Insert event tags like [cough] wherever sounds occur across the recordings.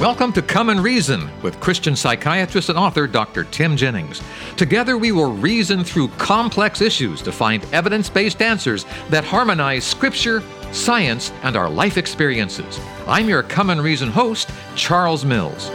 Welcome to Come and Reason with Christian psychiatrist and author Dr. Tim Jennings. Together, we will reason through complex issues to find evidence based answers that harmonize Scripture, science, and our life experiences. I'm your Come and Reason host, Charles Mills.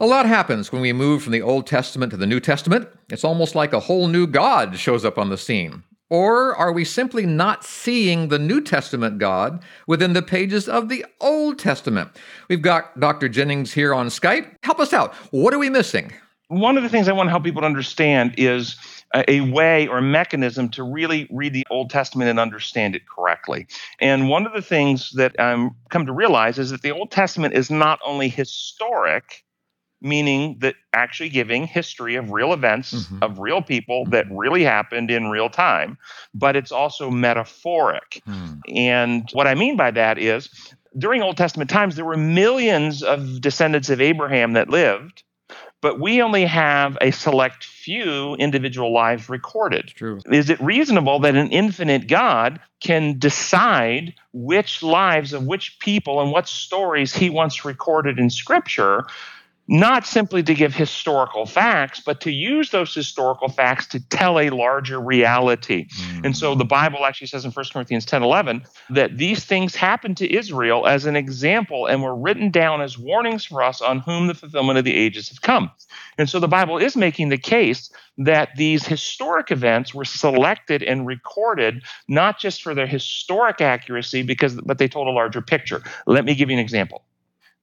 A lot happens when we move from the Old Testament to the New Testament. It's almost like a whole new God shows up on the scene. Or are we simply not seeing the New Testament God within the pages of the Old Testament? We've got Dr. Jennings here on Skype. Help us out. What are we missing? One of the things I want to help people understand is a way or mechanism to really read the Old Testament and understand it correctly. And one of the things that I'm come to realize is that the Old Testament is not only historic, meaning that actually giving history of real events mm-hmm. of real people that really happened in real time but it's also metaphoric mm. and what i mean by that is during old testament times there were millions of descendants of abraham that lived but we only have a select few individual lives recorded. True. Is it reasonable that an infinite God can decide which lives of which people and what stories he wants recorded in Scripture not simply to give historical facts, but to use those historical facts to tell a larger reality. Mm. And so the Bible actually says in 1 Corinthians 10 11 that these things happened to Israel as an example and were written down as warnings for us on whom the fulfillment of the ages have come. And so the Bible is making the case that these historic events were selected and recorded not just for their historic accuracy because but they told a larger picture. Let me give you an example.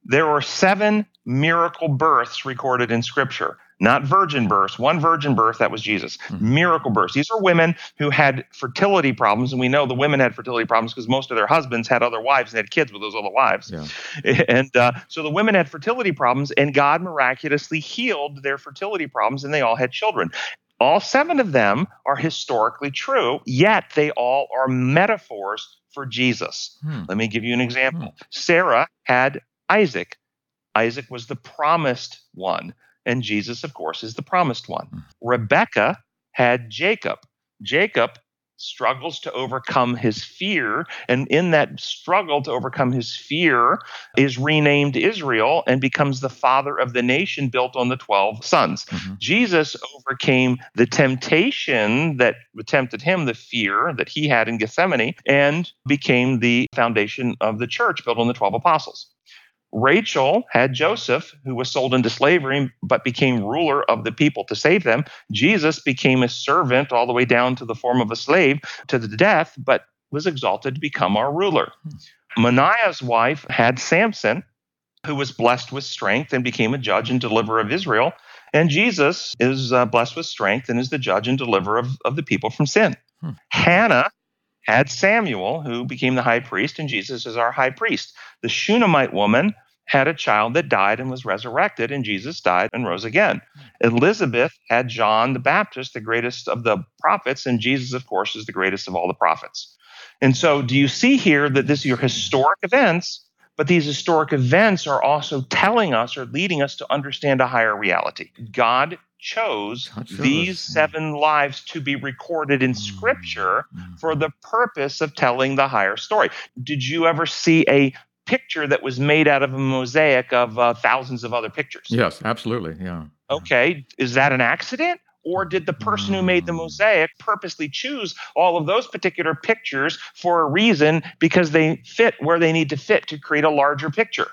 There were seven miracle births recorded in Scripture, not virgin births. One virgin birth, that was Jesus. Mm-hmm. Miracle births. These are women who had fertility problems, and we know the women had fertility problems because most of their husbands had other wives and had kids with those other wives. Yeah. [laughs] And uh, so the women had fertility problems, and God miraculously healed their fertility problems, and they all had children. All seven of them are historically true, yet they all are metaphors for Jesus. Hmm. Let me give you an example. Hmm. Sarah had Isaac. Isaac was the promised one, and Jesus, of course, is the promised one. Hmm. Rebecca had Jacob. Jacob struggles to overcome his fear. And in that struggle to overcome his fear, is renamed Israel and becomes the father of the nation built on the 12 sons. Mm-hmm. Jesus overcame the temptation that tempted him, the fear that he had in Gethsemane, and became the foundation of the church built on the 12 apostles. Rachel had Joseph, who was sold into slavery but became ruler of the people to save them. Jesus became a servant all the way down to the form of a slave to the death, but was exalted to become our ruler. Manoah's wife had Samson, who was blessed with strength and became a judge and deliverer of Israel. And Jesus is uh, blessed with strength and is the judge and deliverer of, of the people from sin. Hmm. Hannah had Samuel, who became the high priest, and Jesus is our high priest. The Shunammite woman had a child that died and was resurrected, and Jesus died and rose again. Elizabeth had John the Baptist, the greatest of the prophets, and Jesus, of course, is the greatest of all the prophets. And so, do you see here that this are your historic events, but these historic events are also telling us or leading us to understand a higher reality? God chose these seven lives to be recorded in scripture mm-hmm. for the purpose of telling the higher story. Did you ever see a picture that was made out of a mosaic of uh, thousands of other pictures? Yes, absolutely. Yeah. Okay. Is that an accident? Or did the person who made the mosaic purposely choose all of those particular pictures for a reason because they fit where they need to fit to create a larger picture?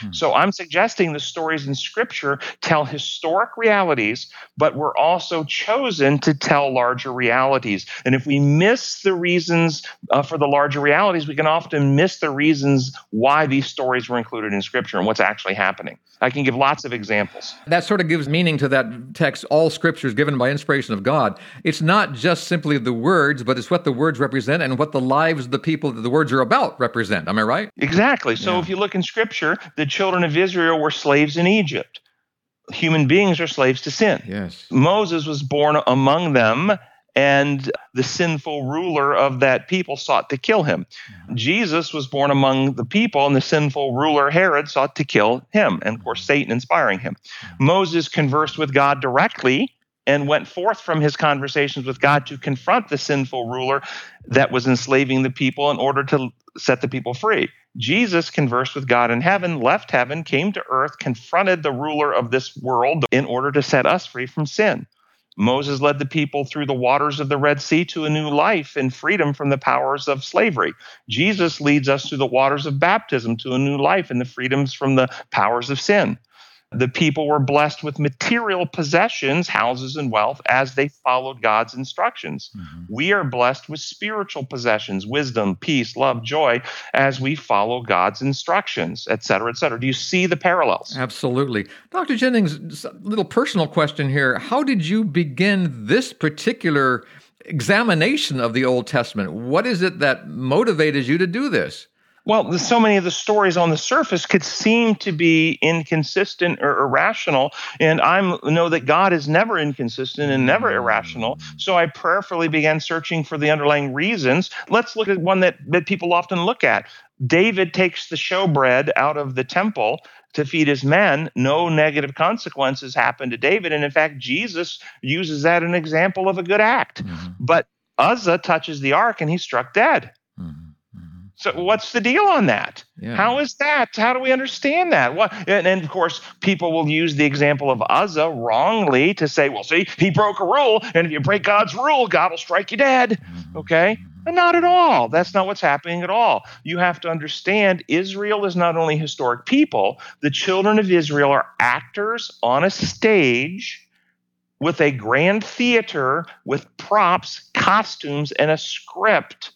Hmm. So I'm suggesting the stories in scripture tell historic realities, but we're also chosen to tell larger realities. And if we miss the reasons uh, for the larger realities, we can often miss the reasons why these stories were included in scripture and what's actually happening. I can give lots of examples. That sort of gives meaning to that text, all scripture is given by inspiration of God. It's not just simply the words, but it's what the words represent and what the lives of the people that the words are about represent. Am I right? Exactly. So yeah. if you look in scripture, the children of Israel were slaves in Egypt. Human beings are slaves to sin. Yes. Moses was born among them, and the sinful ruler of that people sought to kill him. Mm-hmm. Jesus was born among the people, and the sinful ruler Herod sought to kill him, and of course, mm-hmm. Satan inspiring him. Mm-hmm. Moses conversed with God directly and went forth from his conversations with God to confront the sinful ruler that was enslaving the people in order to set the people free. Jesus conversed with God in heaven, left heaven, came to earth, confronted the ruler of this world in order to set us free from sin. Moses led the people through the waters of the Red Sea to a new life and freedom from the powers of slavery. Jesus leads us through the waters of baptism to a new life and the freedoms from the powers of sin. The people were blessed with material possessions, houses, and wealth as they followed God's instructions. Mm-hmm. We are blessed with spiritual possessions, wisdom, peace, love, joy, as we follow God's instructions, et cetera, et cetera. Do you see the parallels? Absolutely. Dr. Jennings, little personal question here. How did you begin this particular examination of the Old Testament? What is it that motivated you to do this? Well, so many of the stories on the surface could seem to be inconsistent or irrational, and I know that God is never inconsistent and never irrational. So I prayerfully began searching for the underlying reasons. Let's look at one that, that people often look at. David takes the showbread out of the temple to feed his men. No negative consequences happen to David. And in fact, Jesus uses that an example of a good act. Mm-hmm. But Uzzah touches the ark and he's struck dead. Mm-hmm. So what's the deal on that? Yeah. How is that? How do we understand that? What? And, and, of course, people will use the example of Uzzah wrongly to say, "Well, see, he broke a rule, and if you break God's rule, God will strike you dead." Mm-hmm. Okay, and not at all. That's not what's happening at all. You have to understand Israel is not only historic people. The children of Israel are actors on a stage with a grand theater with props, costumes, and a script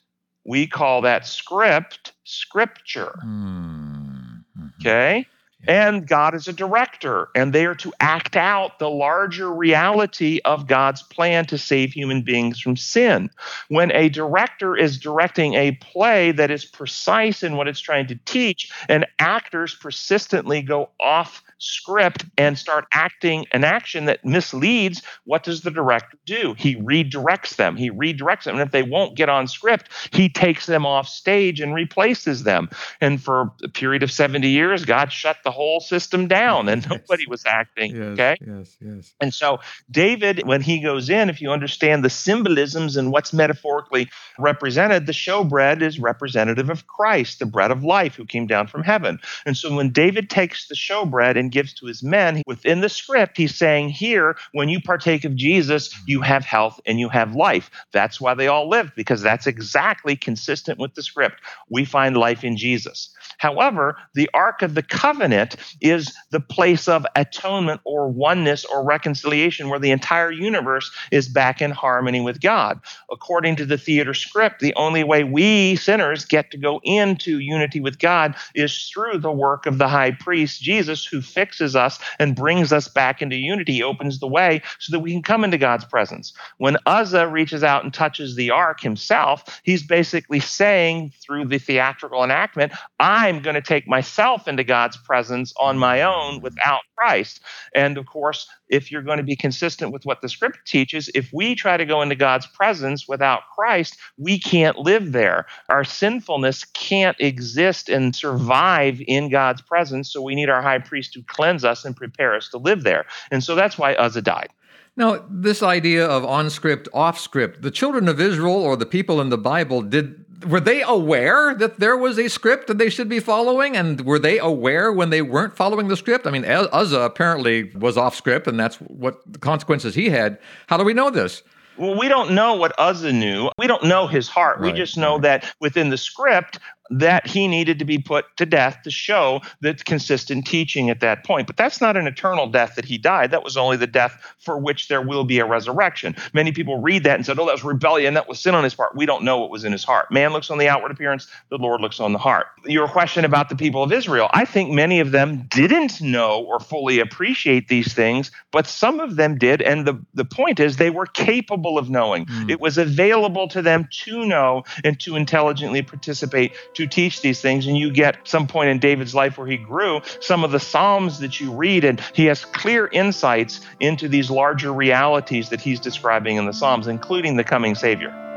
we call that script scripture. Mm-hmm. Okay? And God is a director, and they are to act out the larger reality of God's plan to save human beings from sin. When a director is directing a play that is precise in what it's trying to teach, and actors persistently go off script and start acting an action that misleads, what does the director do? He redirects them. He redirects them. And if they won't get on script, he takes them off stage and replaces them. And for a period of 70 years, God shut the whole system down and nobody was acting. Yes, okay. Yes, yes. And so David, when he goes in, if you understand the symbolisms and what's metaphorically represented, the showbread is representative of Christ, the bread of life who came down from heaven. And so when David takes the showbread and gives to his men, within the script, he's saying, Here, when you partake of Jesus, you have health and you have life. That's why they all lived, because that's exactly consistent with the script. We find life in Jesus. However, the Ark of the Covenant is the place of atonement or oneness or reconciliation where the entire universe is back in harmony with God. According to the theater script, the only way we sinners get to go into unity with God is through the work of the high priest, Jesus, who fixes us and brings us back into unity, he opens the way so that we can come into God's presence. When Uzzah reaches out and touches the ark himself, he's basically saying through the theatrical enactment, I'm going to take myself into God's presence on my own without Christ. And of course, if you're going to be consistent with what the script teaches, if we try to go into God's presence without Christ, we can't live there. Our sinfulness can't exist and survive in God's presence. So we need our high priest to cleanse us and prepare us to live there. And so that's why Uzzah died. Now, this idea of on script, off script, the children of Israel or the people in the Bible did were they aware that there was a script that they should be following? And were they aware when they weren't following the script? I mean, Uzzah apparently was off script, and that's what the consequences he had. How do we know this? Well, we don't know what Uzzah knew. We don't know his heart. Right, we just know right. that within the script, that he needed to be put to death to show the consistent teaching at that point. But that's not an eternal death that he died. That was only the death for which there will be a resurrection. Many people read that and said, oh, that was rebellion. That was sin on his part. We don't know what was in his heart. Man looks on the outward appearance, the Lord looks on the heart. Your question about the people of Israel, I think many of them didn't know or fully appreciate these things, but some of them did. And the, the point is, they were capable of knowing. Mm. It was available to them to know and to intelligently participate to teach these things. And you get some point in David's life where he grew, some of the Psalms that you read, and he has clear insights into these larger realities that he's describing in the Psalms, including the coming Savior.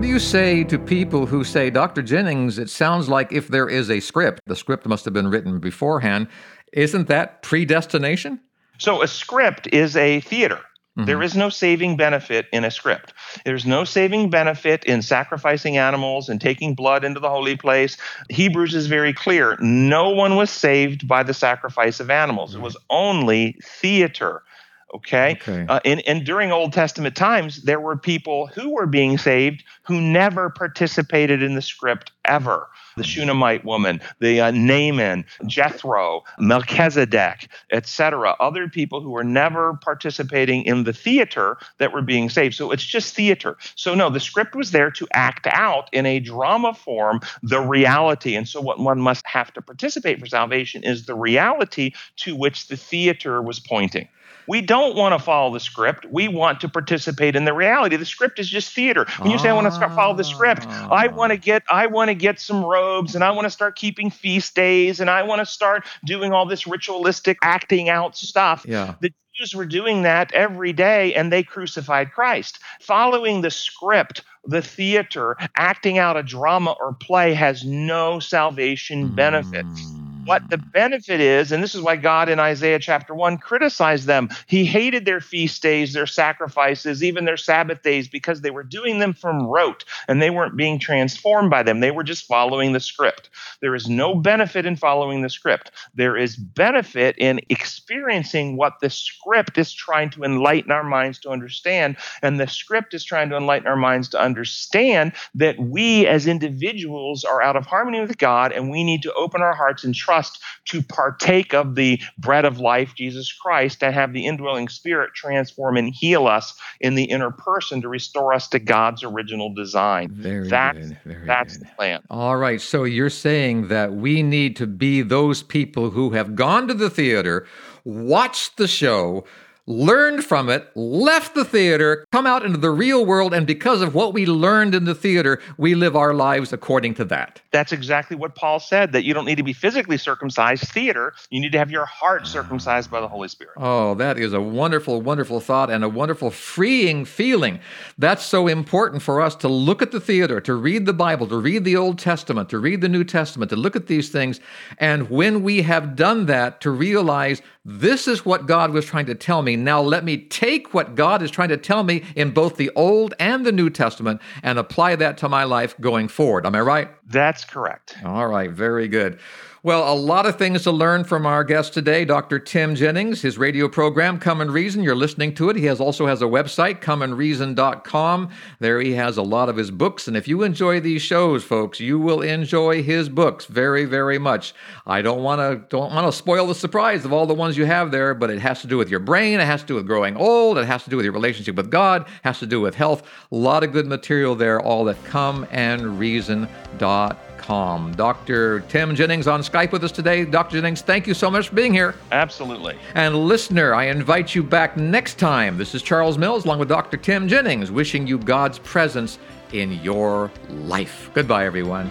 What do you say to people who say, Dr. Jennings, it sounds like if there is a script, the script must have been written beforehand. Isn't that predestination? So a script is a theater. Mm-hmm. There is no saving benefit in a script. There's no saving benefit in sacrificing animals and taking blood into the holy place. Hebrews is very clear. No one was saved by the sacrifice of animals. It was only theater. Okay. okay. Uh, and, and during Old Testament times, there were people who were being saved who never participated in the script ever. The Shunammite woman, the uh, Naaman, Jethro, Melchizedek, etc. Other people who were never participating in the theater that were being saved. So it's just theater. So no, the script was there to act out in a drama form the reality. And so what one must have to participate for salvation is the reality to which the theater was pointing. We don't want to follow the script. We want to participate in the reality. The script is just theater. When you say I want to start follow the script, I want to get I want to get some robes and I want to start keeping feast days and I want to start doing all this ritualistic acting out stuff. Yeah. The Jews were doing that every day and they crucified Christ. Following the script the theater, acting out a drama or play has no salvation benefit. Mm what the benefit is, and this is why God in Isaiah chapter 1 criticized them. He hated their feast days, their sacrifices, even their Sabbath days, because they were doing them from rote and they weren't being transformed by them. They were just following the script. There is no benefit in following the script. There is benefit in experiencing what the script is trying to enlighten our minds to understand. And the script is trying to enlighten our minds to understand that we as individuals are out of harmony with God and we need to open our hearts and trust to partake of the bread of life, Jesus Christ, and have the indwelling spirit transform and heal us in the inner person to restore us to God's original design. Very that's, good. Very that's good. the plan. All right. So you're saying that we need to be those people who have gone to the theater, watched the show, learned from it, left the theater, come out into the real world, and because of what we learned in the theater, we live our lives according to that. That's exactly what Paul said that you don't need to be physically circumcised, theater. You need to have your heart circumcised by the Holy Spirit. Oh, that is a wonderful, wonderful thought and a wonderful freeing feeling. That's so important for us to look at the theater, to read the Bible, to read the Old Testament, to read the New Testament, to look at these things. And when we have done that, to realize this is what God was trying to tell me. Now let me take what God is trying to tell me in both the Old and the New Testament and apply that to my life going forward. Am I right? That's correct. All right, very good. Well, a lot of things to learn from our guest today, Dr. Tim Jennings. His radio program, Come and Reason, you're listening to it. He has also has a website, comeandreason.com. There he has a lot of his books. And if you enjoy these shows, folks, you will enjoy his books very, very much. I don't want to don't want to spoil the surprise of all the ones you have there, but it has to do with your brain, it has to do with growing old, it has to do with your relationship with God, has to do with health. A lot of good material there, all at comeandreason.com. Dr. Tim Jennings on Skype with us today. Dr. Jennings, thank you so much for being here. Absolutely. And listener, I invite you back next time. This is Charles Mills along with Dr. Tim Jennings, wishing you God's presence in your life. Goodbye, everyone.